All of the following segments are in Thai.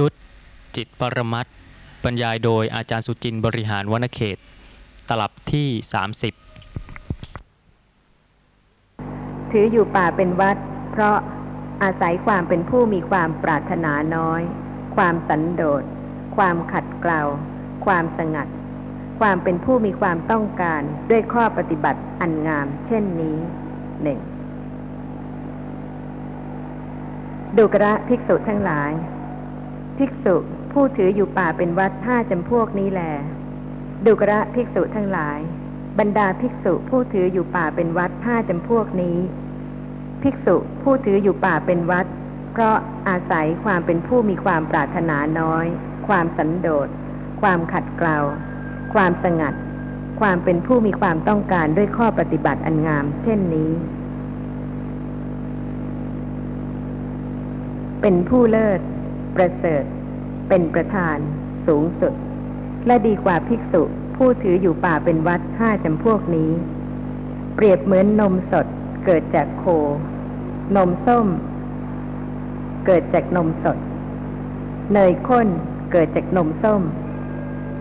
ชุดจิตปรมัตบรรยายโดยอาจารย์สุจินต์บริหารวณเขต ตลับที่ 30 ถืออยู่ป่าเป็นวัด เพราะอาศัยความเป็นผู้มีความปรารถนาน้อย ความสันโดษ ความขัดเกลาความสงัด ความเป็นผู้มีความต้องการด้วยข้อปฏิบัติอันงาม เช่นนี้หนึ่งดูกระภิกษุทั้งหลาย ภิกษุผู้ถืออยู่ป่าเป็นวัดห้าจำพวกนี้แหลดูกระภิกษุทั้งหลาย บรรดาภิกษุผู้ถืออยู่ป่าเป็นวัดห้าจำพวกนี้ ภิกษุผู้ถืออยู่ป่าเป็นวัด เพราะอาศัยความเป็นผู้มีความปรารถนาน้อย ความสันโดษ ความขัดเกลาความสงัด ความเป็นผู้มีความต้องการด้วยข้อปฏิบัติอันงาม เช่นนี้ เป็นผู้เลิศ ประเสริฐ เป็นประธาน สูงสุด และดีกว่าภิกษุผู้ถืออยู่ป่าเป็นวัดห้าจำพวกนี้ เปรียบเหมือนนมสดเกิดจากโค นมส้ม เกิดจากนมสด เนยข้นเกิดจากนมส้ม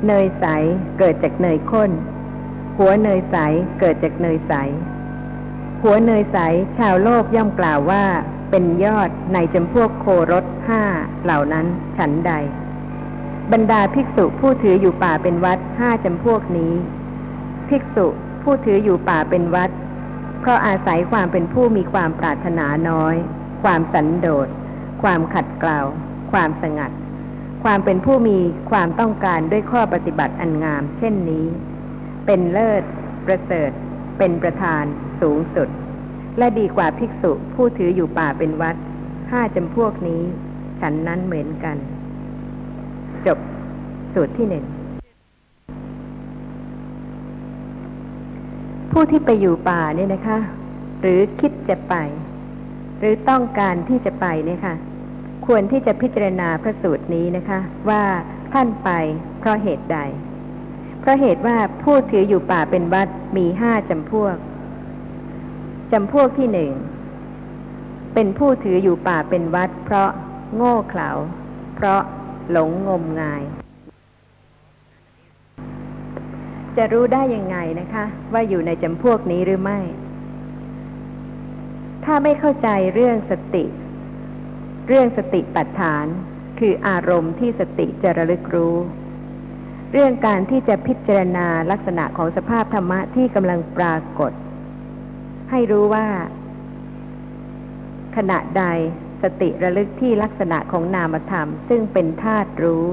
เนยใสเกิดจากเนยข้น หัวเนยใสเกิดจากเนยใส หัวเนยใสชาวโลกย่อมกล่าวว่า เป็นยอดในจำพวกโครสห้าเหล่านั้นฉันใด บรรดาภิกษุผู้ถืออยู่ป่าเป็นวัดห้าจำพวกนี้ ภิกษุผู้ถืออยู่ป่าเป็นวัด เพราะอาศัยความเป็นผู้มีความปรารถนาน้อย ความสันโดษ ความขัดเกลาความสงัด ความเป็นผู้มีความต้องการด้วยข้อปฏิบัติอันงาม เช่นนี้ เป็นเลิศ ประเสริฐ เป็นประธานสูงสุด และดีกว่าภิกษุผู้ถืออยู่ป่าเป็นวัดห้าจำพวกนี้ ฉันนั้นเหมือนกัน จบสูตรที่หนึ่งผู้ที่ไปอยู่ป่าเนี่ยนะคะ หรือคิดจะไป หรือต้องการที่จะไปเนี่ยค่ะ ควรที่จะพิจารณาพระสูตรนี้นะคะ ว่าท่านไปเพราะเหตุใด เพราะเหตุว่าผู้ถืออยู่ป่าเป็นวัดมีห้าจำพวก จำพวกที่หนึ่ง เป็นผู้ถืออยู่ป่าเป็นวัด เพราะโง่เขลาเพราะหลงงมงาย จะรู้ได้ยังไงนะคะ ว่าอยู่ในจำพวกนี้หรือไม่ ถ้าไม่เข้าใจเรื่องสติ เรื่องสติปัฏฐาน คืออารมณ์ที่สติจะระลึกรู้ เรื่องการที่จะพิจารณาลักษณะของสภาพธรรมะที่กำลังปรากฏ ให้รู้ว่า ขณะใดสติระลึกที่ลักษณะของนามธรรม ซึ่งเป็นธาตุรู้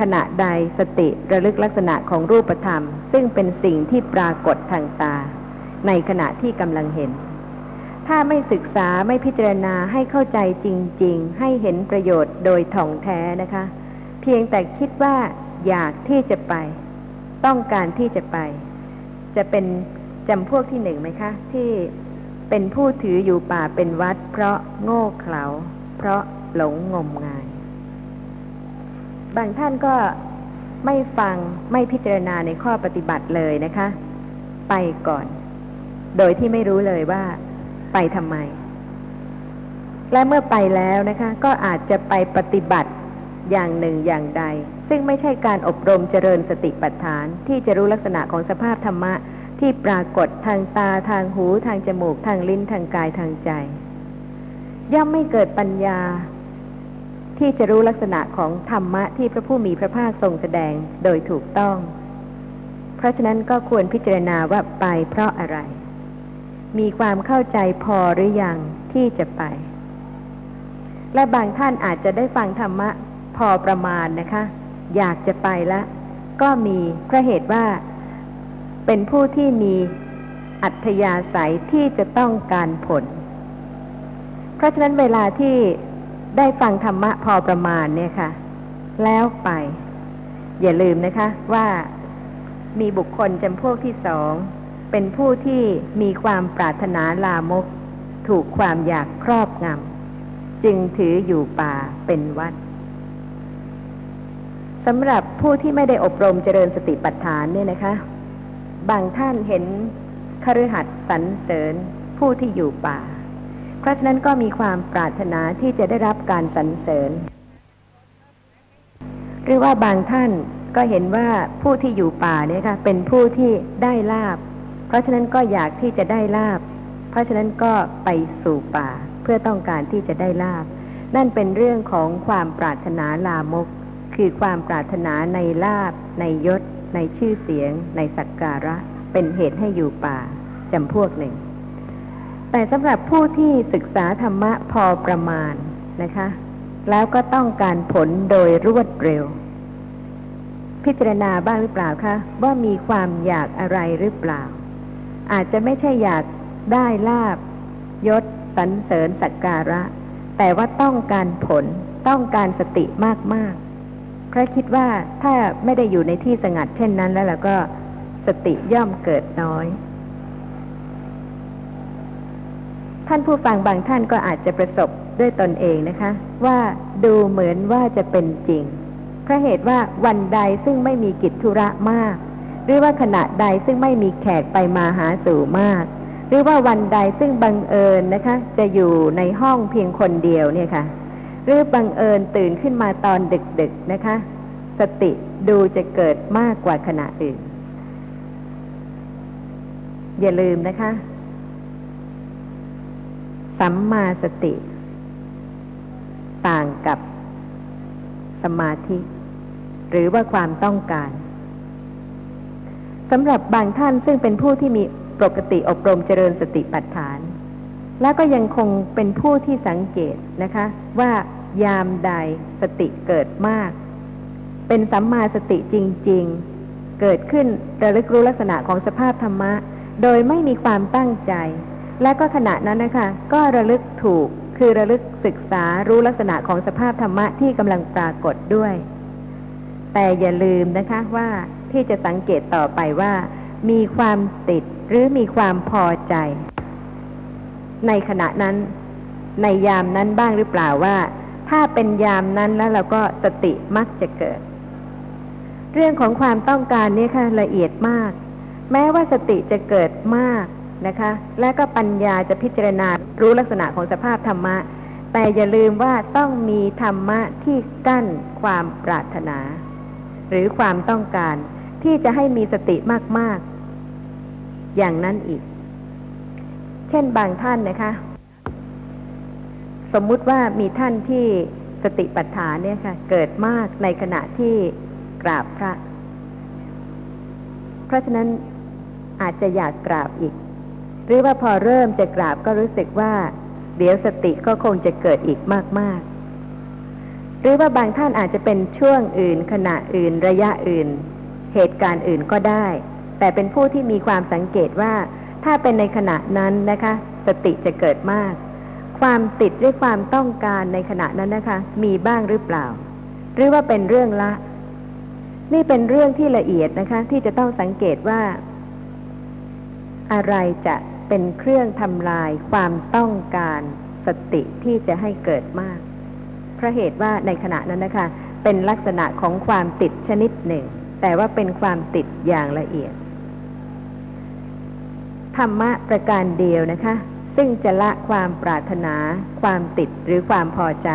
ขณะใดสติระลึกลักษณะของรูปธรรม ซึ่งเป็นสิ่งที่ปรากฏทางตา ในขณะที่กำลังเห็น ถ้าไม่ศึกษาไม่พิจารณาให้เข้าใจจริง ๆ ให้เห็นประโยชน์โดยถ่องแท้นะคะ เพียงแต่คิดว่าอยากที่จะไป ต้องการที่จะไป จะเป็น จำพวกที่หนึ่งไหมคะ ที่เป็นผู้ถืออยู่ป่าเป็นวัด เพราะโง่เขลา เพราะหลงงมงาย บางท่านก็ไม่ฟังไม่พิจารณาในข้อปฏิบัติเลยนะคะ ไปก่อน โดยที่ไม่รู้เลยว่า ไปทำไม และเมื่อไปแล้วนะคะ ก็อาจจะไปปฏิบัติอย่างหนึ่งอย่างใด ซึ่งไม่ใช่การอบรมเจริญสติปัฏฐานที่จะรู้ลักษณะของสภาพธรรมะ ที่ปรากฏทางตาทางหูทางจมูกทางลิ้นทางกายทางใจ ย่อมไม่เกิดปัญญา ที่จะรู้ลักษณะของธรรมะที่พระผู้มีพระภาคทรงแสดงโดยถูกต้อง เพราะฉะนั้นก็ควรพิจารณาว่าไปเพราะอะไร มีความเข้าใจพอหรือยังที่จะไป และบางท่านอาจจะได้ฟังธรรมะพอประมาณนะคะ อยากจะไปแล้วก็มีเพราะเหตุว่า เป็นผู้ที่มีอัธยาศัยที่จะต้องการผล เพราะฉะนั้นเวลาที่ได้ฟังธรรมะพอประมาณเนี่ยค่ะ แล้วไป อย่าลืมนะคะ ว่ามีบุคคลจำพวกที่สองเป็นผู้ที่มีความปรารถนาลามก ถูกความอยากครอบงำจึงถืออยู่ป่าเป็นวัดสำหรับผู้ที่ไม่ได้อบรมเจริญสติปัฏฐานเนี่ยนะคะ บางท่านเห็นคฤหัสถ์สรรเสริญผู้ที่อยู่ป่า เพราะฉะนั้นก็มีความปรารถนาที่จะได้รับการสรรเสริญ หรือว่าบางท่านก็เห็นว่าผู้ที่อยู่ป่าเนี่ยค่ะเป็นผู้ที่ได้ลาบ เพราะฉะนั้นก็อยากที่จะได้ลาบ เพราะฉะนั้นก็ไปสู่ป่าเพื่อต้องการที่จะได้ลาบ นั่นเป็นเรื่องของความปรารถนาลามก คือความปรารถนาในลาบในยศ ในชื่อเสียง ในสักการะ เป็นเหตุให้อยู่ป่าจำพวกหนึ่ง แต่สำหรับผู้ที่ศึกษาธรรมะพอประมาณนะคะ แล้วก็ต้องการผลโดยรวดเร็ว พิจารณาบ้างหรือเปล่าคะ ว่ามีความอยากอะไรหรือเปล่า อาจจะไม่ใช่อยากได้ลาบยศสรรเสริญสักการะ แต่ว่าต้องการผลต้องการสติมากๆ พราะคิดว่าถ้าไม่ได้อยู่ในที่สงัดเช่นนั้นแล้วเราก็สติย่อมเกิดน้อย ท่านผู้ฟังบางท่านก็อาจจะประสบด้วยตนเองนะคะ ว่าดูเหมือนว่าจะเป็นจริงเพราะเหตุว่าวันใดซึ่งไม่มีกิจธุระมาก หรือว่าขณะใดซึ่งไม่มีแขกไปมาหาสู่มาก หรือว่าวันใดซึ่งบังเอิญนะคะ จะอยู่ในห้องเพียงคนเดียวเนี่ยค่ะ หรือบังเอิญตื่นขึ้นมาตอนดึกๆนะคะ สติดูจะเกิดมากกว่าขณะอื่น อย่าลืมนะคะ สัมมาสติ ต่างกับสมาธิ หรือว่าความต้องการสำหรับบางท่านซึ่งเป็นผู้ที่มีปกติอบรมเจริญสติปัฏฐาน แล้วก็ยังคงเป็นผู้ที่สังเกตนะคะ ว่ายามใดสติเกิดมาก เป็นสัมมาสติจริง ๆ เกิดขึ้นระลึกรู้ลักษณะของสภาพธรรมะ โดยไม่มีความตั้งใจ และก็ขณะนั้นนะคะ ก็ระลึกถูกคือระลึกศึกษารู้ลักษณะของสภาพธรรมะที่กำลังปรากฏด้วย แต่อย่าลืมนะคะว่าที่จะสังเกตต่อไปว่า มีความติดหรือมีความพอใจ ในขณะนั้น ในยามนั้นบ้างหรือเปล่าว่า ถ้าเป็นยามนั้นแล้วเราก็สติมักจะเกิด เรื่องของความต้องการนี่ค่ะละเอียดมาก แม้ว่าสติจะเกิดมากนะคะ และก็ปัญญาจะพิจารณารู้ลักษณะของสภาพธรรมะ แต่อย่าลืมว่าต้องมีธรรมะที่กั้นความปรารถนา หรือความต้องการที่จะให้มีสติมาก ๆ อย่างนั้นอีก เช่นบางท่านนะคะ สมมุติว่ามีท่านที่สติปัฏฐานเนี่ยค่ะ เกิดมากในขณะที่กราบพระ เพราะฉะนั้นอาจจะอยากกราบอีก หรือว่าพอเริ่มจะกราบก็รู้สึกว่า เดี๋ยวสติก็คงจะเกิดอีกมาก ๆ หรือว่าบางท่านอาจจะเป็นช่วงอื่น ขณะอื่นระยะอื่น เหตุการณ์อื่นก็ได้ แต่เป็นผู้ที่มีความสังเกตว่า ถ้าเป็นในขณะนั้นนะคะ สติจะเกิดมาก ความติดด้วยความต้องการในขณะนั้นนะคะ มีบ้างหรือเปล่า หรือว่าเป็นเรื่องละ นี่เป็นเรื่องที่ละเอียดนะคะ ที่จะต้องสังเกตว่า อะไรจะเป็นเครื่องทำลายความต้องการสติที่จะให้เกิดมากเพราะเหตุว่าในขณะนั้นนะคะ เป็นลักษณะของความติดชนิดหนึ่ง แต่ว่าเป็นความติดอย่างละเอียด ธรรมะประการเดียวนะคะ ซึ่งจะละความปรารถนา ความติดหรือความพอใจ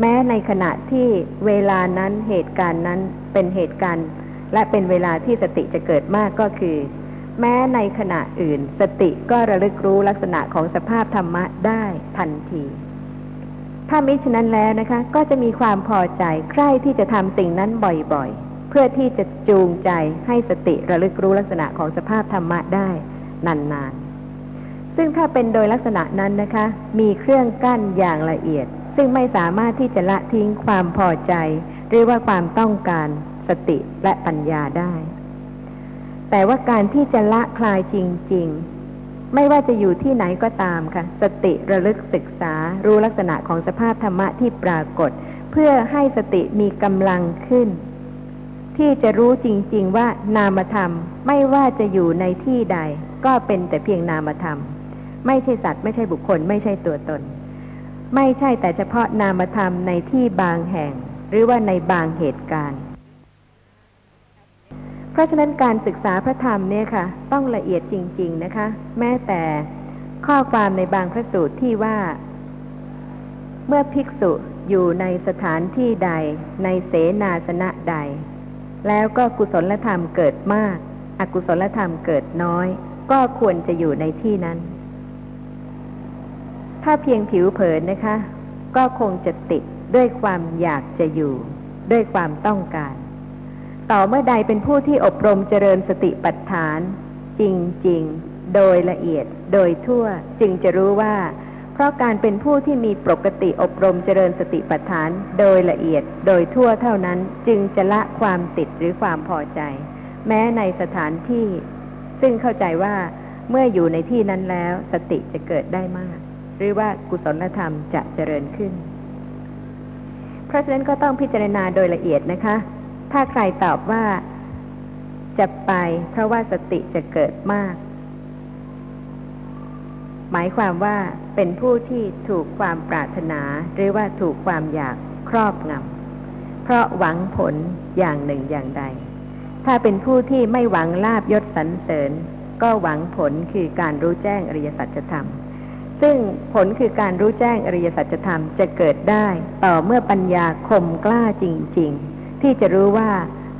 แม้ในขณะที่เวลานั้นเหตุการณ์นั้นเป็นเหตุการณ์ และเป็นเวลาที่สติจะเกิดมากก็คือ แม้ในขณะอื่น สติก็ระลึกรู้ลักษณะของสภาพธรรมะได้ทันที ถ้ามิฉะนั้นแล้วนะคะ ก็จะมีความพอใจใคร่ที่จะทำสิ่งนั้นบ่อยๆ เพื่อที่จะจูงใจให้สติระลึกรู้ลักษณะของสภาพธรรมะได้ นานๆ ซึ่งถ้าเป็นโดยลักษณะนั้นนะคะ มีเครื่องกั้นอย่างละเอียด ซึ่งไม่สามารถที่จะละทิ้งความพอใจ หรือว่าความต้องการสติและปัญญาได้ แต่ว่าการที่จะละคลายจริง ๆ ไม่ว่าจะอยู่ที่ไหนก็ตามค่ะ สติระลึกศึกษารู้ลักษณะของสภาพธรรมะที่ปรากฏ เพื่อให้สติมีกำลังขึ้นที่จะรู้จริง ๆ ว่านามธรรมไม่ว่าจะอยู่ในที่ใด ก็เป็นแต่เพียงนามธรรม ไม่ใช่สัตว์ ไม่ใช่บุคคล ไม่ใช่ตัวตน ไม่ใช่แต่เฉพาะนามธรรมในที่บางแห่ง หรือว่าในบางเหตุการณ์ เพราะฉะนั้นการศึกษาพระธรรมเนี่ยค่ะ ต้องละเอียดจริง ๆนะคะ แม้แต่ข้อความในบางพระสูตรที่ว่า เมื่อภิกษุอยู่ในสถานที่ใด ในเสนาสนะใด แล้วก็กุศลธรรมเกิดมาก อกุศลธรรมเกิดน้อย ก็ควรจะอยู่ในที่นั้น ถ้าเพียงผิวเผินนะคะ ก็คงจะติดด้วยความอยากจะอยู่ ด้วยความต้องการ ต่อเมื่อใดเป็นผู้ที่อบรมเจริญสติปัฏฐาน จริง ๆ โดยละเอียด โดยทั่ว จึงจะรู้ว่า เพราะการเป็นผู้ที่มีปกติอบรมเจริญสติปัฏฐาน โดยละเอียด โดยทั่วเท่านั้น จึงจะละความติดหรือความพอใจ แม้ในสถานที่ ซึ่งเข้าใจว่าเมื่ออยู่ในที่นั้นแล้วสติจะเกิดได้มาก หรือว่ากุศลธรรมจะเจริญขึ้น เพราะฉะนั้นก็ต้องพิจารณาโดยละเอียดนะคะ ถ้าใครตอบว่าจะไปเพราะว่าสติจะเกิดมาก หมายความว่าเป็นผู้ที่ถูกความปรารถนาหรือว่าถูกความอยากครอบงำเพราะหวังผลอย่างหนึ่งอย่างใด ถ้าเป็นผู้ที่ไม่หวังลาบยศสรรเสริญ ก็หวังผลคือการรู้แจ้งอริยสัจธรรม ซึ่งผลคือการรู้แจ้งอริยสัจธรรมจะเกิดได้ต่อเมื่อปัญญาคมกล้าจริง ๆ ที่จะรู้ว่า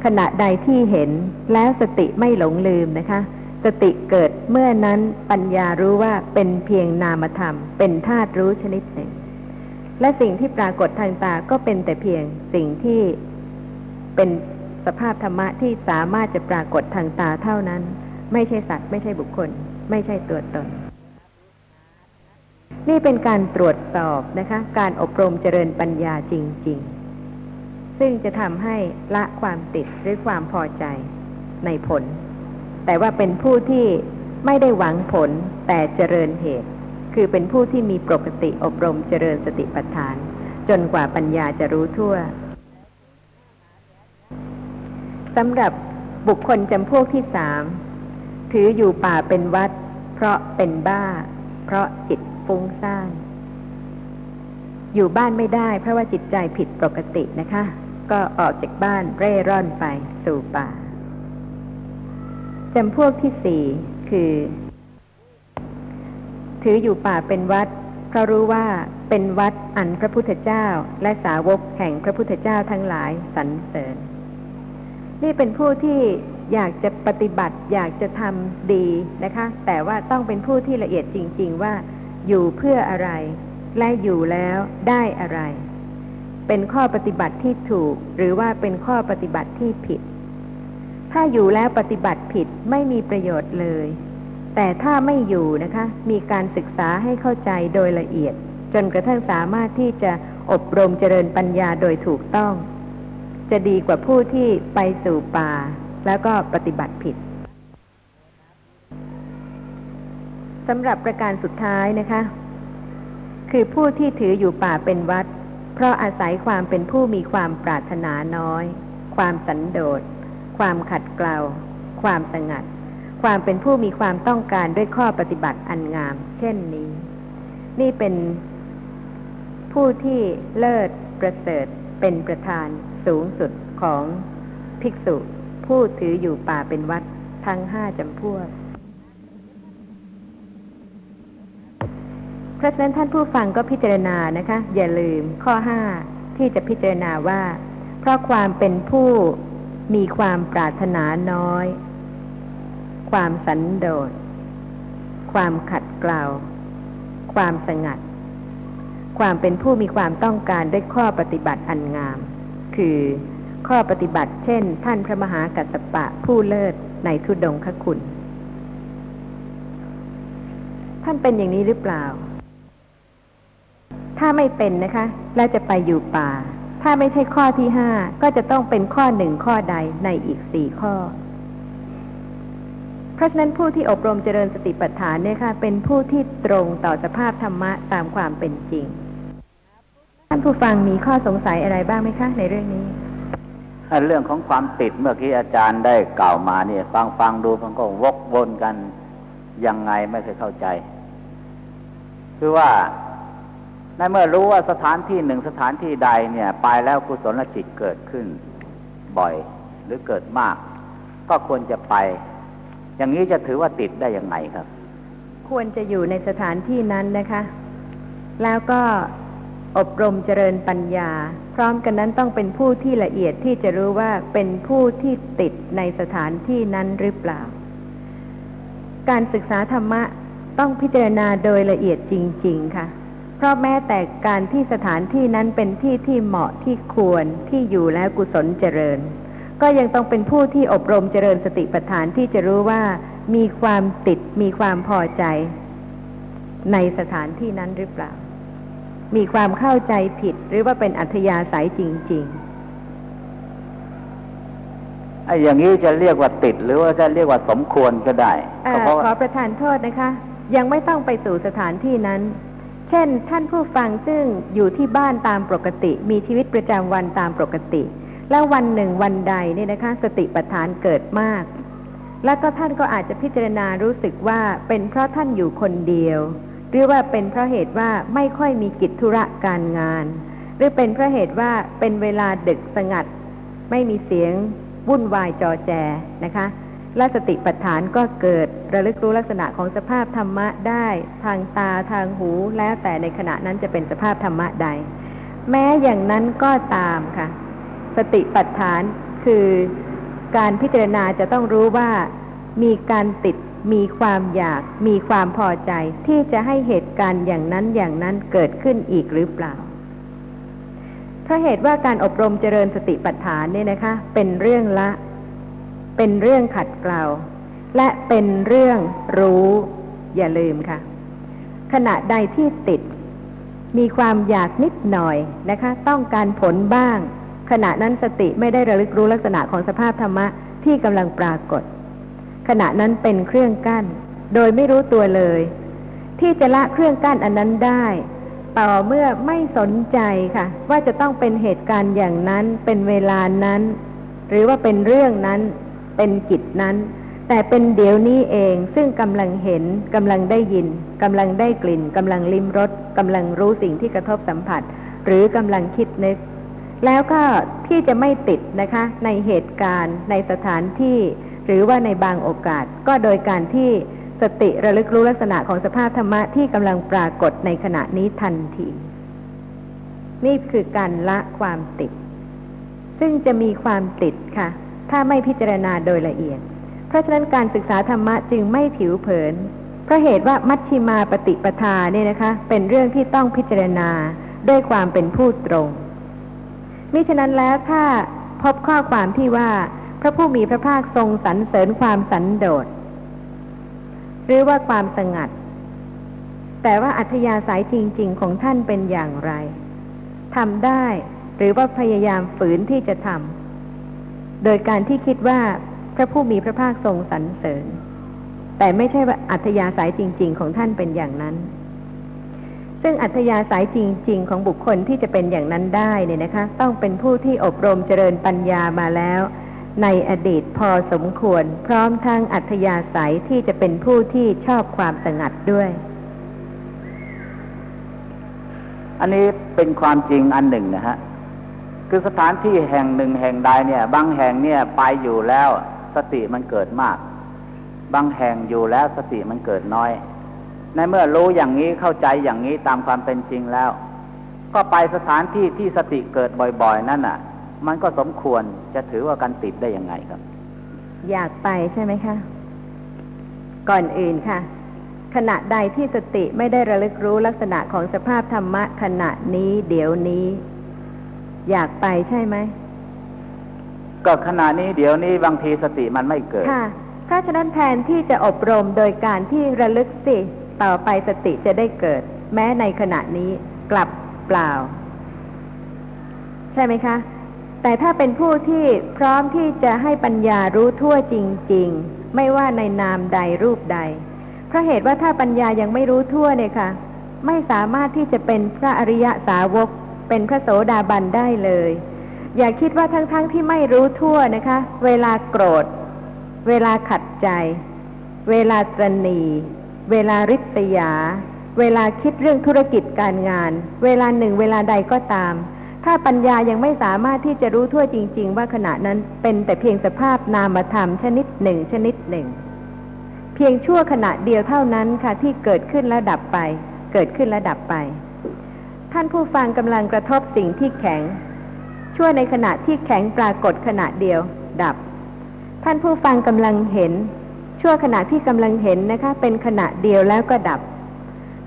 ขณะใดที่เห็นแล้วสติไม่หลงลืมนะคะ สติเกิดเมื่อนั้นปัญญารู้ว่าเป็นเพียงนามธรรม เป็นธาตุรู้ชนิดหนึ่ง และสิ่งที่ปรากฏทางตาก็เป็นแต่เพียงสิ่งที่เป็น สภาพธรรมะที่สามารถจะปรากฏทางตาเท่านั้น ไม่ใช่สัตว์ ไม่ใช่บุคคล ไม่ใช่ตัวตน นี่เป็นการตรวจสอบนะคะ การอบรมเจริญปัญญาจริง ๆ ซึ่งจะทำให้ละความติดหรือความพอใจในผล แต่ว่าเป็นผู้ที่ไม่ได้หวังผลแต่เจริญเหตุ คือเป็นผู้ที่มีปกติอบรมเจริญสติปัฏฐาน จนกว่าปัญญาจะรู้ทั่ว สำหรับบุคคลจำพวกที่สามถืออยู่ป่าเป็นวัด เพราะเป็นบ้า เพราะจิตฟุ้งซ่านอยู่บ้านไม่ได้ เพราะว่าจิตใจผิดปกตินะคะ ก็ออกจากบ้านเร่ร่อนไปสู่ป่าจำพวกที่สี่คือ ถืออยู่ป่าเป็นวัด เพราะรู้ว่าเป็นวัดอันพระพุทธเจ้าและสาวกแห่งพระพุทธเจ้าทั้งหลายสรรเสริญ นี่เป็นผู้ที่อยากจะปฏิบัติ อยากจะทำดีนะคะ แต่ว่าต้องเป็นผู้ที่ละเอียดจริง ๆ ว่าอยู่เพื่ออะไร และอยู่แล้วได้อะไร เป็นข้อปฏิบัติที่ถูก หรือว่าเป็นข้อปฏิบัติที่ผิด ถ้าอยู่แล้วปฏิบัติผิดไม่มีประโยชน์เลย แต่ถ้าไม่อยู่นะคะ มีการศึกษาให้เข้าใจโดยละเอียด จนกระทั่งสามารถที่จะอบรมเจริญปัญญาโดยถูกต้อง จะดีกว่าผู้ที่ไปสู่ป่า แล้วก็ปฏิบัติผิดสำหรับประการสุดท้ายนะคะ คือผู้ที่ถืออยู่ป่าเป็นวัด เพราะอาศัยความเป็นผู้มีความปรารถนาน้อย ความสันโดษ ความขัดเกลาความสงัด ความเป็นผู้มีความต้องการด้วยข้อปฏิบัติอันงาม เช่นนี้ นี่เป็นผู้ที่เลิศประเสริฐเป็นประธาน สูงสุดของภิกษุ ผู้ถืออยู่ป่าเป็นวัดทั้งห้าจำพวก เพราะฉะนั้นท่านผู้ฟังก็พิจารณานะคะ อย่าลืมข้อห้าที่จะพิจารณาว่า เพราะความเป็นผู้มีความปรารถนาน้อย ความสันโดษ ความขัดเกลาความสงัด ความเป็นผู้มีความต้องการด้วยข้อปฏิบัติอันงาม คือ ข้อปฏิบัติเช่น ท่านพระมหากัสสปะผู้เลิศในทุดงคคุณ ท่านเป็นอย่างนี้หรือเปล่า ถ้าไม่เป็นนะคะ แล้วจะไปอยู่ป่า ถ้าไม่ใช่ข้อที่ห้าก็จะต้องเป็นข้อหนึ่งข้อใดในอีกสี่ข้อเพราะฉะนั้นผู้ที่อบรมเจริญสติปัฏฐานเนี่ยค่ะ เป็นผู้ที่ตรงต่อสภาพธรรมะตามความเป็นจริง ท่านผู้ฟังมีข้อสงสัยอะไรบ้างไหมคะในเรื่องนี้ถ้าเรื่องของความติดเมื่อกี้อาจารย์ได้กล่าวมาเนี่ย ฟังฟังดูมันก็วกวนกันยังไงไม่เคยเข้าใจ คือว่าในเมื่อรู้ว่าสถานที่หนึ่งสถานที่ใดเนี่ย ไปแล้วกุศลจิตเกิดขึ้นบ่อยหรือเกิดมาก ก็ควรจะไป อย่างนี้จะถือว่าติดได้ยังไงครับ ควรจะอยู่ในสถานที่นั้นนะคะ แล้วก็ อบรมเจริญปัญญา พร้อมกันนั้นต้องเป็นผู้ที่ละเอียดที่จะรู้ว่าเป็นผู้ที่ติดในสถานที่นั้นหรือเปล่า การศึกษาธรรมะต้องพิจารณาโดยละเอียดจริง ๆ ค่ะ เพราะแม้แต่การที่สถานที่นั้นเป็นที่ที่เหมาะที่ควรที่อยู่แล้วกุศลเจริญ ก็ยังต้องเป็นผู้ที่อบรมเจริญสติปัฏฐานที่จะรู้ว่ามีความติดมีความพอใจ ในสถานที่นั้นหรือเปล่า มีความเข้าใจผิดหรือว่าเป็นอัธยาศัยจริงไอ้อย่างนี้จะเรียกว่าติดหรือว่าจะเรียกว่าสมควรก็ได้ๆเออเพราะขอว่าประทานโทษนะคะ ยังไม่ต้องไปสู่สถานที่นั้น เช่น ท่านผู้ฟังซึ่งอยู่ที่บ้านตามปกติ มีชีวิตประจำวันตามปกติ แล้ววันหนึ่งวันใดเนี่ยนะคะ สติปัฏฐานเกิดมาก แล้วก็ท่านก็อาจจะพิจารณารู้สึกว่าเป็นเพราะท่านอยู่คนเดียว หรือว่าเป็นเพราะเหตุว่าไม่ค่อยมีกิจธุระการงาน หรือเป็นเพราะเหตุว่าเป็นเวลาดึกสงัด ไม่มีเสียงวุ่นวายจอแจนะคะและสติปัฏฐานก็เกิดระลึกรู้ลักษณะของสภาพธรรมะได้ ทางตาทางหูแล้วแต่ในขณะนั้นจะเป็นสภาพธรรมะใด แม้อย่างนั้นก็ตามค่ะ สติปัฏฐานคือการพิจารณาจะต้องรู้ว่ามีการติด มีความอยากมีความพอใจที่จะให้เหตุการณ์อย่างนั้นอย่างนั้นเกิดขึ้นอีกหรือเปล่า เพราะเหตุว่าการอบรมเจริญสติปัฏฐานเนี่ยนะคะ เป็นเรื่องละ เป็นเรื่องขัดเกลาและเป็นเรื่องรู้ อย่าลืมค่ะ ขณะใดที่ติด มีความอยากนิดหน่อยนะคะ ต้องการผลบ้าง ขณะนั้นสติไม่ได้ระลึกรู้ลักษณะของสภาพธรรมะที่กำลังปรากฏ ขณะนั้นเป็นเครื่องกั้น โดยไม่รู้ตัวเลย ที่จะละเครื่องกั้นอันนั้นได้ต่อเมื่อไม่สนใจค่ะ ว่าจะต้องเป็นเหตุการณ์อย่างนั้นเป็นเวลานั้น หรือว่าเป็นเรื่องนั้น เป็นกิจนั้น แต่เป็นเดี๋ยวนี้เองซึ่งกำลังเห็นกำลังได้ยินกำลังได้กลิ่นกำลังลิ้มรสกำลังรู้สิ่งที่กระทบสัมผัส หรือกำลังคิดนึก แล้วก็ที่จะไม่ติดนะคะ ในเหตุการณ์ในสถานที่ หรือว่าในบางโอกาสก็โดยการที่สติระลึกรู้ลักษณะของสภาพธรรมะที่กำลังปรากฏในขณะนี้ทันที นี่คือการละความติด ซึ่งจะมีความติดค่ะ ถ้าไม่พิจารณาโดยละเอียด เพราะฉะนั้นการศึกษาธรรมะจึงไม่ผิวเผินเพราะเหตุว่ามัชชิมาปฏิปทาเนี่ยนะคะ เป็นเรื่องที่ต้องพิจารณาด้วยความเป็นผู้ตรงมิฉะนั้นแล้วถ้าพบข้อความที่ว่า พระผู้มีพระภาคทรงสรรเสริญความสันโดษ หรือว่าความสงัด แต่ว่าอัธยาศัยจริง ๆ ของท่านเป็นอย่างไรทำได้หรือว่าพยายามฝืนที่จะทำโดยการที่คิดว่าพระผู้มีพระภาคทรงสรรเสริญ แต่ไม่ใช่ว่าอัธยาศัยจริง ๆ ของท่านเป็นอย่างนั้น ซึ่งอัธยาศัยจริง ๆ ของบุคคลที่จะเป็นอย่างนั้นได้เนี่ยนะคะ ต้องเป็นผู้ที่อบรมเจริญปัญญามาแล้ว ในอดีตพอสมควร พร้อมทั้งอัธยาศัยที่จะเป็นผู้ที่ชอบความสงัดด้วย อันนี้เป็นความจริงอันหนึ่งนะฮะ คือสถานที่แห่งหนึ่งแห่งใดเนี่ย บางแห่งเนี่ยไปอยู่แล้วสติมันเกิดมาก บางแห่งอยู่แล้วสติมันเกิดน้อย ในเมื่อรู้อย่างนี้เข้าใจอย่างนี้ตามความเป็นจริงแล้ว ก็ไปสถานที่ที่สติเกิดบ่อย ๆ นั่นน่ะ มันก็สมควรจะถือว่าการติดได้ยังไงครับ อยากไปใช่ไหมคะ ก่อนอื่นค่ะ ขณะใดที่สติไม่ได้ระลึกรู้ลักษณะของสภาพธรรมะขณะนี้เดี๋ยวนี้ อยากไปใช่ไหมก็ขณะนี้เดี๋ยวนี้บางทีสติมันไม่เกิดค่ะเพราะฉะนั้นแทนที่จะอบรมโดยการที่ระลึกสิต่อไปสติจะได้เกิด แม้ในขณะนี้กลับเปล่า ใช่ไหมคะ แต่ถ้าเป็นผู้ที่พร้อมที่จะให้ปัญญารู้ทั่วจริง ๆ ไม่ว่าในนามใดรูปใด เพราะเหตุว่าถ้าปัญญายังไม่รู้ทั่วเนี่ยค่ะ ไม่สามารถที่จะเป็นพระอริยสาวก เป็นพระโสดาบันได้เลย อย่าคิดว่าทั้งๆทที่ไม่รู้ทั่วนะคะ เวลาโกรธ เวลาขัดใจ เวลาตรณี เวลาริษยา เวลาคิดเรื่องธุรกิจการงาน เวลาหนึ่งเวลาใดก็ตาม ถ้าปัญญายังไม่สามารถที่จะรู้ทั่วจริง ๆ ว่าขณะนั้นเป็นแต่เพียงสภาพนามธรรมชนิดหนึ่งชนิดหนึ่ง เพียงชั่วขณะเดียวเท่านั้นค่ะที่เกิดขึ้นแล้วดับไป เกิดขึ้นแล้วดับไป ท่านผู้ฟังกำลังกระทบสิ่งที่แข็ง ชั่วในขณะที่แข็งปรากฏขณะเดียว ดับ ท่านผู้ฟังกำลังเห็น ชั่วขณะที่กำลังเห็นนะคะ เป็นขณะเดียวแล้วก็ดับ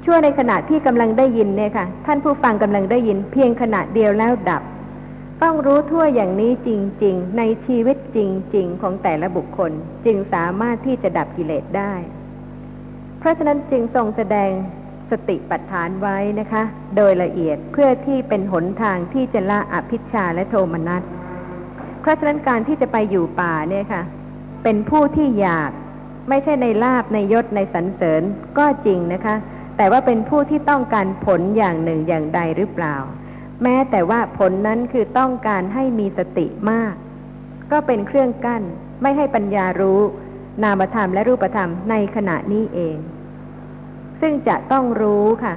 ชั่วในขณะที่กำลังได้ยินเนี่ยค่ะ ท่านผู้ฟังกำลังได้ยิน เพียงขณะเดียวแล้วดับ ต้องรู้ทั่วอย่างนี้จริง ๆ ในชีวิตจริง ๆ ของแต่ละบุคคลจึงสามารถที่จะดับกิเลสได้ เพราะฉะนั้นจึงทรงแสดงสติปัฏฐานไว้นะคะ โดยละเอียดเพื่อที่เป็นหนทางที่จะละอภิชาและโทมนัสเพราะฉะนั้นการที่จะไปอยู่ป่าเนี่ยค่ะ เป็นผู้ที่อยากไม่ใช่ในลาบในยศในสรรเสริญก็จริงนะคะ แต่ว่าเป็นผู้ที่ต้องการผลอย่างหนึ่งอย่างใดหรือเปล่า แม้แต่ว่าผลนั้นคือต้องการให้มีสติมาก ก็เป็นเครื่องกั้นไม่ให้ปัญญารู้ นามธรรมและรูปธรรมในขณะนี้เอง ซึ่งจะต้องรู้ค่ะ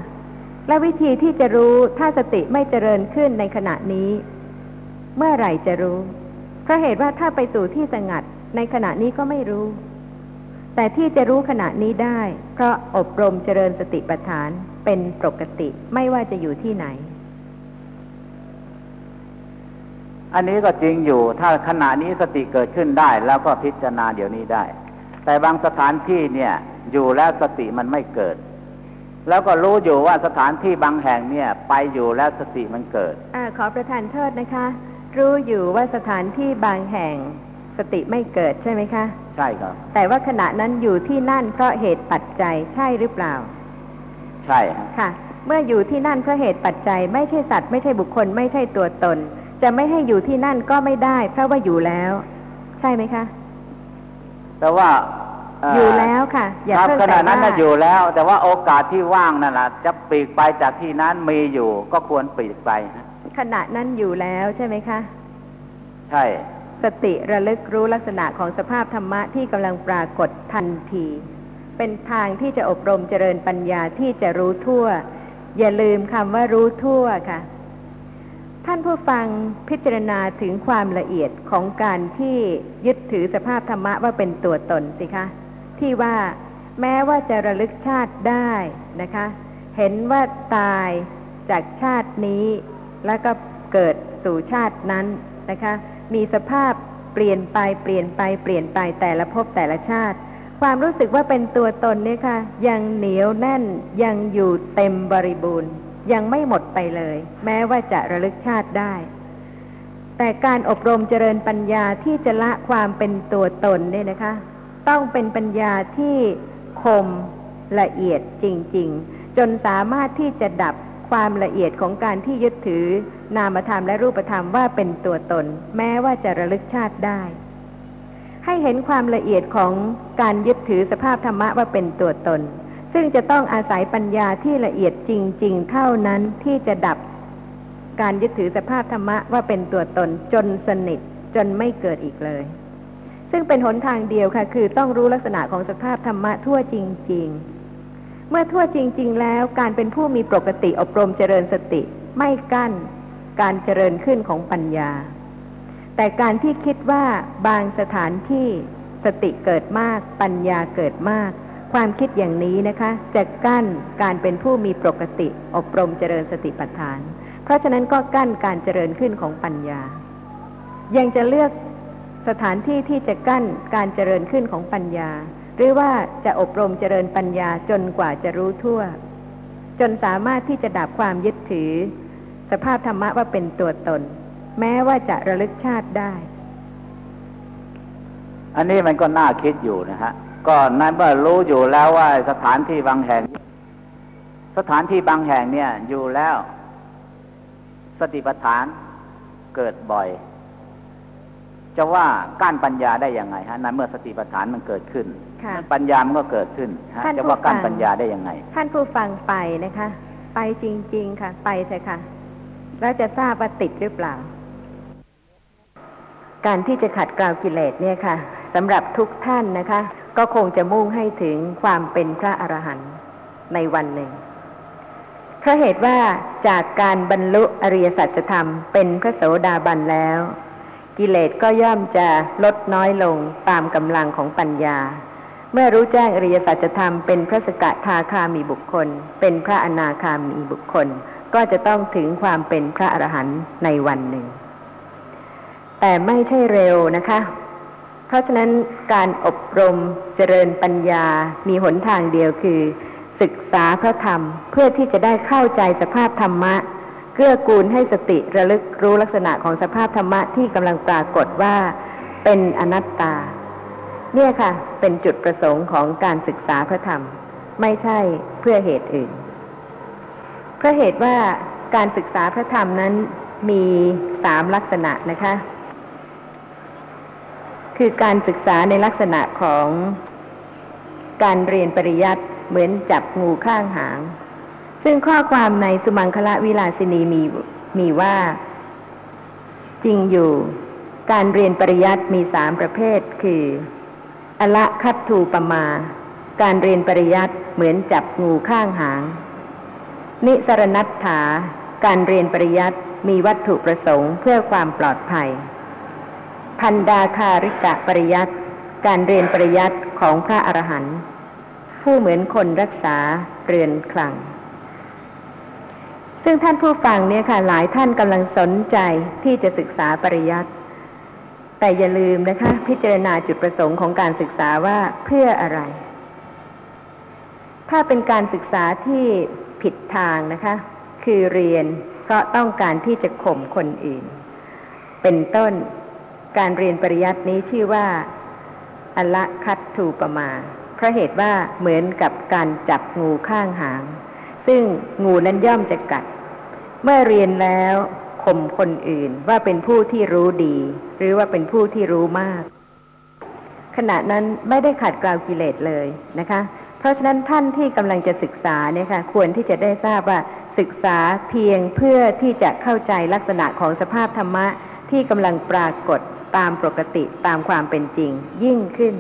และวิธีที่จะรู้ถ้าสติไม่เจริญขึ้นในขณะนี้ เมื่อไหร่จะรู้เพราะเหตุว่าถ้าไปสู่ที่สงัดในขณะนี้ก็ไม่รู้ แต่ที่จะรู้ขณะนี้ได้ เพราะอบรมเจริญสติปัฏฐานเป็นปกติไม่ว่าจะอยู่ที่ไหน อันนี้ก็จริงอยู่ ถ้าขณะนี้สติเกิดขึ้นได้ แล้วก็พิจารณาเดี๋ยวนี้ได้ แต่บางสถานที่เนี่ย อยู่แล้วสติมันไม่เกิด แล้วก็รู้อยู่ว่าสถานที่บางแห่งเนี่ย ไปอยู่แล้วสติมันเกิดอาขอประทานโทษนะคะ รู้อยู่ว่าสถานที่บางแห่ง สติไม่เกิดใช่ไหมคะ ใช่ครับ แต่ว่าขณะนั้นอยู่ที่นั่นเพราะเหตุปัจจัยใช่หรือเปล่า ใช่ฮะค่ะ เมื่ออยู่ที่นั่นเพราะเหตุปัจจัย ไม่ใช่สัตว์ไม่ใช่บุคคลไม่ใช่ตัวตน จะไม่ให้อยู่ที่นั่นก็ไม่ได้ เพราะว่าอยู่แล้ว ใช่ไหมคะ แต่ว่าเอยู่แล้วค่ะ อย่าครับเพิ่งขณะนั้นแต่น่ะว่าอยู่แล้ว แต่ว่าโอกาสที่ว่างนั่นแหละจะปลีกไปจากที่นั้นมีอยู่ ก็ควรปลีกไปฮะขณะนั้นอยู่แล้วใช่ไหมคะ ใช่ สติระลึกรู้ลักษณะของสภาพธรรมะที่กำลังปรากฏทันที เป็นทางที่จะอบรมเจริญปัญญาที่จะรู้ทั่ว อย่าลืมคำว่ารู้ทั่วค่ะ ท่านผู้ฟังพิจารณาถึงความละเอียดของการที่ยึดถือสภาพธรรมะว่าเป็นตัวตนสิคะ ที่ว่าแม้ว่าจะระลึกชาติได้นะคะ เห็นว่าตายจากชาตินี้ แล้วก็เกิดสู่ชาตินั้นนะคะ มีสภาพเปลี่ยนไปเปลี่ยนไปเปลี่ยนไปแต่ละภพแต่ละชาติ ความรู้สึกว่าเป็นตัวตนเนี่ยค่ะ ยังเหนียวแน่นยังอยู่เต็มบริบูรณ์ยังไม่หมดไปเลย แม้ว่าจะระลึกชาติได้ แต่การอบรมเจริญปัญญาที่จะละความเป็นตัวตนเนี่ยนะคะ ต้องเป็นปัญญาที่คมละเอียดจริง ๆ จนสามารถที่จะดับความละเอียดของการที่ยึดถือ นามธรรมและรูปธรรมว่าเป็นตัวตน แม้ว่าจะระลึกชาติได้ ให้เห็นความละเอียดของการยึดถือสภาพธรรมะว่าเป็นตัวตน ซึ่งจะต้องอาศัยปัญญาที่ละเอียดจริง ๆ เท่านั้นที่จะดับ การยึดถือสภาพธรรมะว่าเป็นตัวตนจนสนิทจนไม่เกิดอีกเลย ซึ่งเป็นหนทางเดียวค่ะ คือต้องรู้ลักษณะของสภาพธรรมะทั่วจริง ๆเมื่อทั่วจริง ๆ แล้วการเป็นผู้มีปกติอบรมเจริญสติ ไม่กั้น การเจริญขึ้นของปัญญา แต่การที่คิดว่าบางสถานที่สติเกิดมาก ปัญญาเกิดมาก ความคิดอย่างนี้นะคะจะกั้นการเป็นผู้มีปกติ อบรมเจริญสติปัฏฐาน เพราะฉะนั้นก็กั้นการเจริญขึ้นของปัญญา ยังจะเลือกสถานที่ที่จะกั้นการเจริญขึ้นของปัญญา หรือว่าจะอบรมเจริญปัญญาจนกว่าจะรู้ทั่ว จนสามารถที่จะดับความยึดถือ สภาพธรรมะว่าเป็นตัวตน แม้ว่าจะระลึกชาติได้ อันนี้มันก็น่าคิดอยู่นะฮะ ก็นั้นเมื่อรู้อยู่แล้วว่าสถานที่บางแห่ง สถานที่บางแห่งเนี่ยอยู่แล้ว สติปัฏฐานเกิดบ่อย จะว่ากั้นปัญญาได้ยังไงฮะนั้นเมื่อสติปัฏฐานมันเกิดขึ้นค่ะปัญญามันก็เกิดขึ้นฮะท่านจะว่าผู้กั้นฟังปัญญาได้ยังไง ท่านผู้ฟังไปนะคะ ไปจริง ๆ ค่ะ ไปเถอะค่ะ แล้วจะทราบว่าติดหรือเปล่า การที่จะขัดเกลากิเลสเนี่ยค่ะสำหรับทุกท่านนะคะ ก็คงจะมุ่งให้ถึงความเป็นพระอรหันต์ในวันหนึ่งเพราะเหตุว่าจากการบรรลุอริยสัจธรรมเป็นพระโสดาบันแล้ว กิเลสก็ย่อมจะลดน้อยลงตามกำลังของปัญญา เมื่อรู้แจ้งอริยสัจธรรมเป็นพระสกทาคามีบุคคล เป็นพระอนาคามีบุคคล ก็จะต้องถึงความเป็นพระอรหันต์ในวันหนึ่ง แต่ไม่ใช่เร็วนะคะ เพราะฉะนั้นการอบรมเจริญปัญญามีหนทางเดียวคือ ศึกษาพระธรรมเพื่อที่จะได้เข้าใจสภาพธรรมะเกื้อกูลให้สติระลึกรู้ลักษณะของสภาพธรรมะที่กำลังปรากฏว่าเป็นอนัตตา เนี่ยค่ะ เป็นจุดประสงค์ของการศึกษาพระธรรม ไม่ใช่เพื่อเหตุอื่น เพราะเหตุว่าการศึกษาพระธรรมนั้นมีสามลักษณะนะคะ คือการศึกษาในลักษณะของการเรียนปริยัติเหมือนจับงูข้างหาง ซึ่งข้อความในสุมังคละวิลาสินีมีมีว่า จริงอยู่การเรียนปริยัติมีสามประเภทคือ อละคัตทูปมา การเรียนปริยัติเหมือนจับงูข้างหาง นิสรณัตถา การเรียนปริยัติมีวัตถุประสงค์เพื่อความปลอดภัย พันดาคาริกะปริยัติการเรียนปริยัติของพระอรหันต์ผู้เหมือนคนรักษาเรือนคลัง ซึ่งท่านผู้ฟังเนี่ยค่ะหลายท่านกำลังสนใจที่จะศึกษาปริยัติแต่อย่าลืมนะคะ พิจารณาจุดประสงค์ของการศึกษาว่าเพื่ออะไร ถ้าเป็นการศึกษาที่ ผิดทางนะคะ คือเรียนเพราะต้องการที่จะข่มคนอื่น เป็นต้นการเรียนปริยัตินี้ชื่อว่าอละคัตถูปมา เพราะเหตุว่าเหมือนกับการจับงูข้างหาง ซึ่งงูนั้นย่อมจะกัด เมื่อเรียนแล้วข่มคนอื่นว่าเป็นผู้ที่รู้ดี หรือว่าเป็นผู้ที่รู้มาก ขณะนั้นไม่ได้ขัดกลาวกิเลสเลยนะคะ เพราะฉะนั้นท่านที่กำลังจะศึกษาเนี่ยค่ะควรที่จะได้ทราบว่าศึกษาเพียงเพื่อที่จะเข้าใจลักษณะของสภาพธรรมะที่กำลังปรากฏตามปกติตามความเป็นจริงยิ่งขึ้น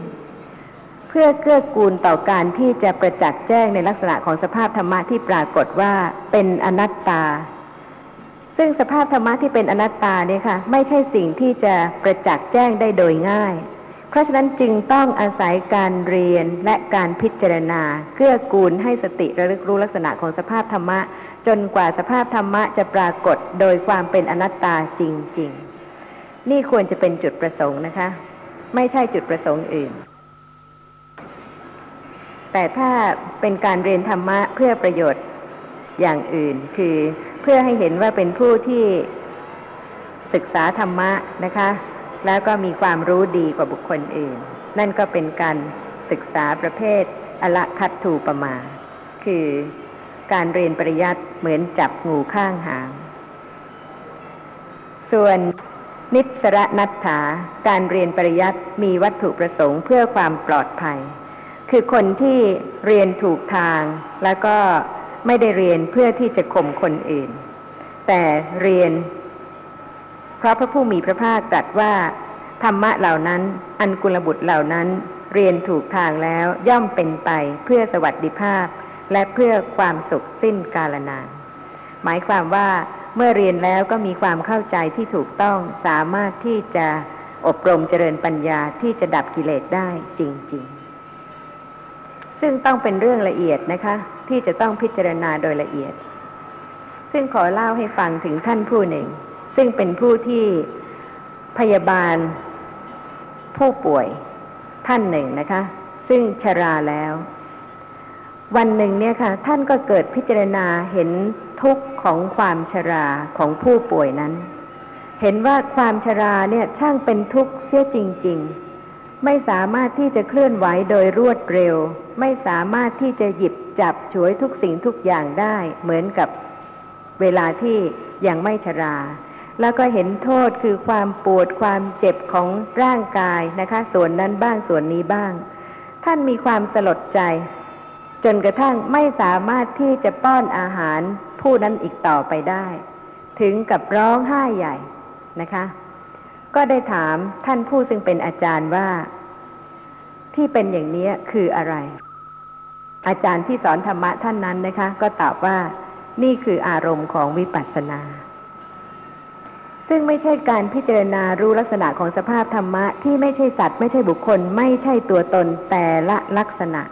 เพื่อเกื้อกูลต่อการที่จะประจักษ์แจ้งในลักษณะของสภาพธรรมะที่ปรากฏว่าเป็นอนัตตา ซึ่งสภาพธรรมะที่เป็นอนัตตาเนี่ยค่ะ ไม่ใช่สิ่งที่จะประจักษ์แจ้งได้โดยง่าย เพราะฉะนั้นจึงต้องอาศัยการเรียนและการพิจารณาเกื้อกูลให้สติระลึกรู้ลักษณะของสภาพธรรมะ จนกว่าสภาพธรรมะจะปรากฏโดยความเป็นอนัตตาจริง ๆ นี่ควรจะเป็นจุดประสงค์นะคะ ไม่ใช่จุดประสงค์อื่น แต่ถ้าเป็นการเรียนธรรมะเพื่อประโยชน์อย่างอื่น คือเพื่อให้เห็นว่าเป็นผู้ที่ศึกษาธรรมะนะคะ แล้วก็มีความรู้ดีกว่าบุคคลอื่น นั่นก็เป็นการศึกษาประเภทอละคัตถูปมา คือการเรียนปริยัติเหมือนจับงูข้างหาง ส่วนนิสระนัตถาการเรียนปริยัติมีวัตถุประสงค์เพื่อความปลอดภัย คือคนที่เรียนถูกทาง แล้วก็ไม่ได้เรียนเพื่อที่จะข่มคนอื่น แต่เรียน เพราะพระผู้มีพระภาคตรัสว่า ธรรมะเหล่านั้น อันกุลบุตรเหล่านั้น เรียนถูกทางแล้วย่อมเป็นไปเพื่อสวัสดิภาพ และเพื่อความสุขสิ้นกาลนาน หมายความว่าเมื่อเรียนแล้วก็มีความเข้าใจที่ถูกต้องสามารถที่จะอบรมเจริญปัญญาที่จะดับกิเลสได้จริง ๆ ซึ่งต้องเป็นเรื่องละเอียดนะคะ ที่จะต้องพิจารณาโดยละเอียด ซึ่งขอเล่าให้ฟังถึงท่านผู้หนึ่ง ซึ่งเป็นผู้ที่พยาบาลผู้ป่วยท่านหนึ่งนะคะ ซึ่งชราแล้ว วันหนึ่งเนี่ยค่ะ ท่านก็เกิดพิจารณาเห็นทุกข์ของความชราของผู้ป่วยนั้น เห็นว่าความชราเนี่ยช่างเป็นทุกข์เสียจริง ๆไม่สามารถที่จะเคลื่อนไหวโดยรวดเร็ว ไม่สามารถที่จะหยิบจับฉวยทุกสิ่งทุกอย่างได้ เหมือนกับเวลาที่ยังไม่ชรา แล้วก็เห็นโทษคือความปวดความเจ็บของร่างกายนะคะ ส่วนนั้นบ้างส่วนนี้บ้าง ท่านมีความสลดใจ จนกระทั่งไม่สามารถที่จะป้อนอาหารผู้นั้นอีกต่อไปได้ ถึงกับร้องไห้ใหญ่นะคะ ก็ได้ถามท่านผู้ซึ่งเป็นอาจารย์ว่า ที่เป็นอย่างนี้คืออะไร อาจารย์ที่สอนธรรมะท่านนั้นนะคะ ก็ตอบว่านี่คืออารมณ์ของวิปัสสนา ซึ่งไม่ใช่การพิจารณารู้ลักษณะของสภาพธรรมะที่ไม่ใช่สัตว์ไม่ใช่บุคคล ไม่ใช่ตัวตนแต่ละลักษณะ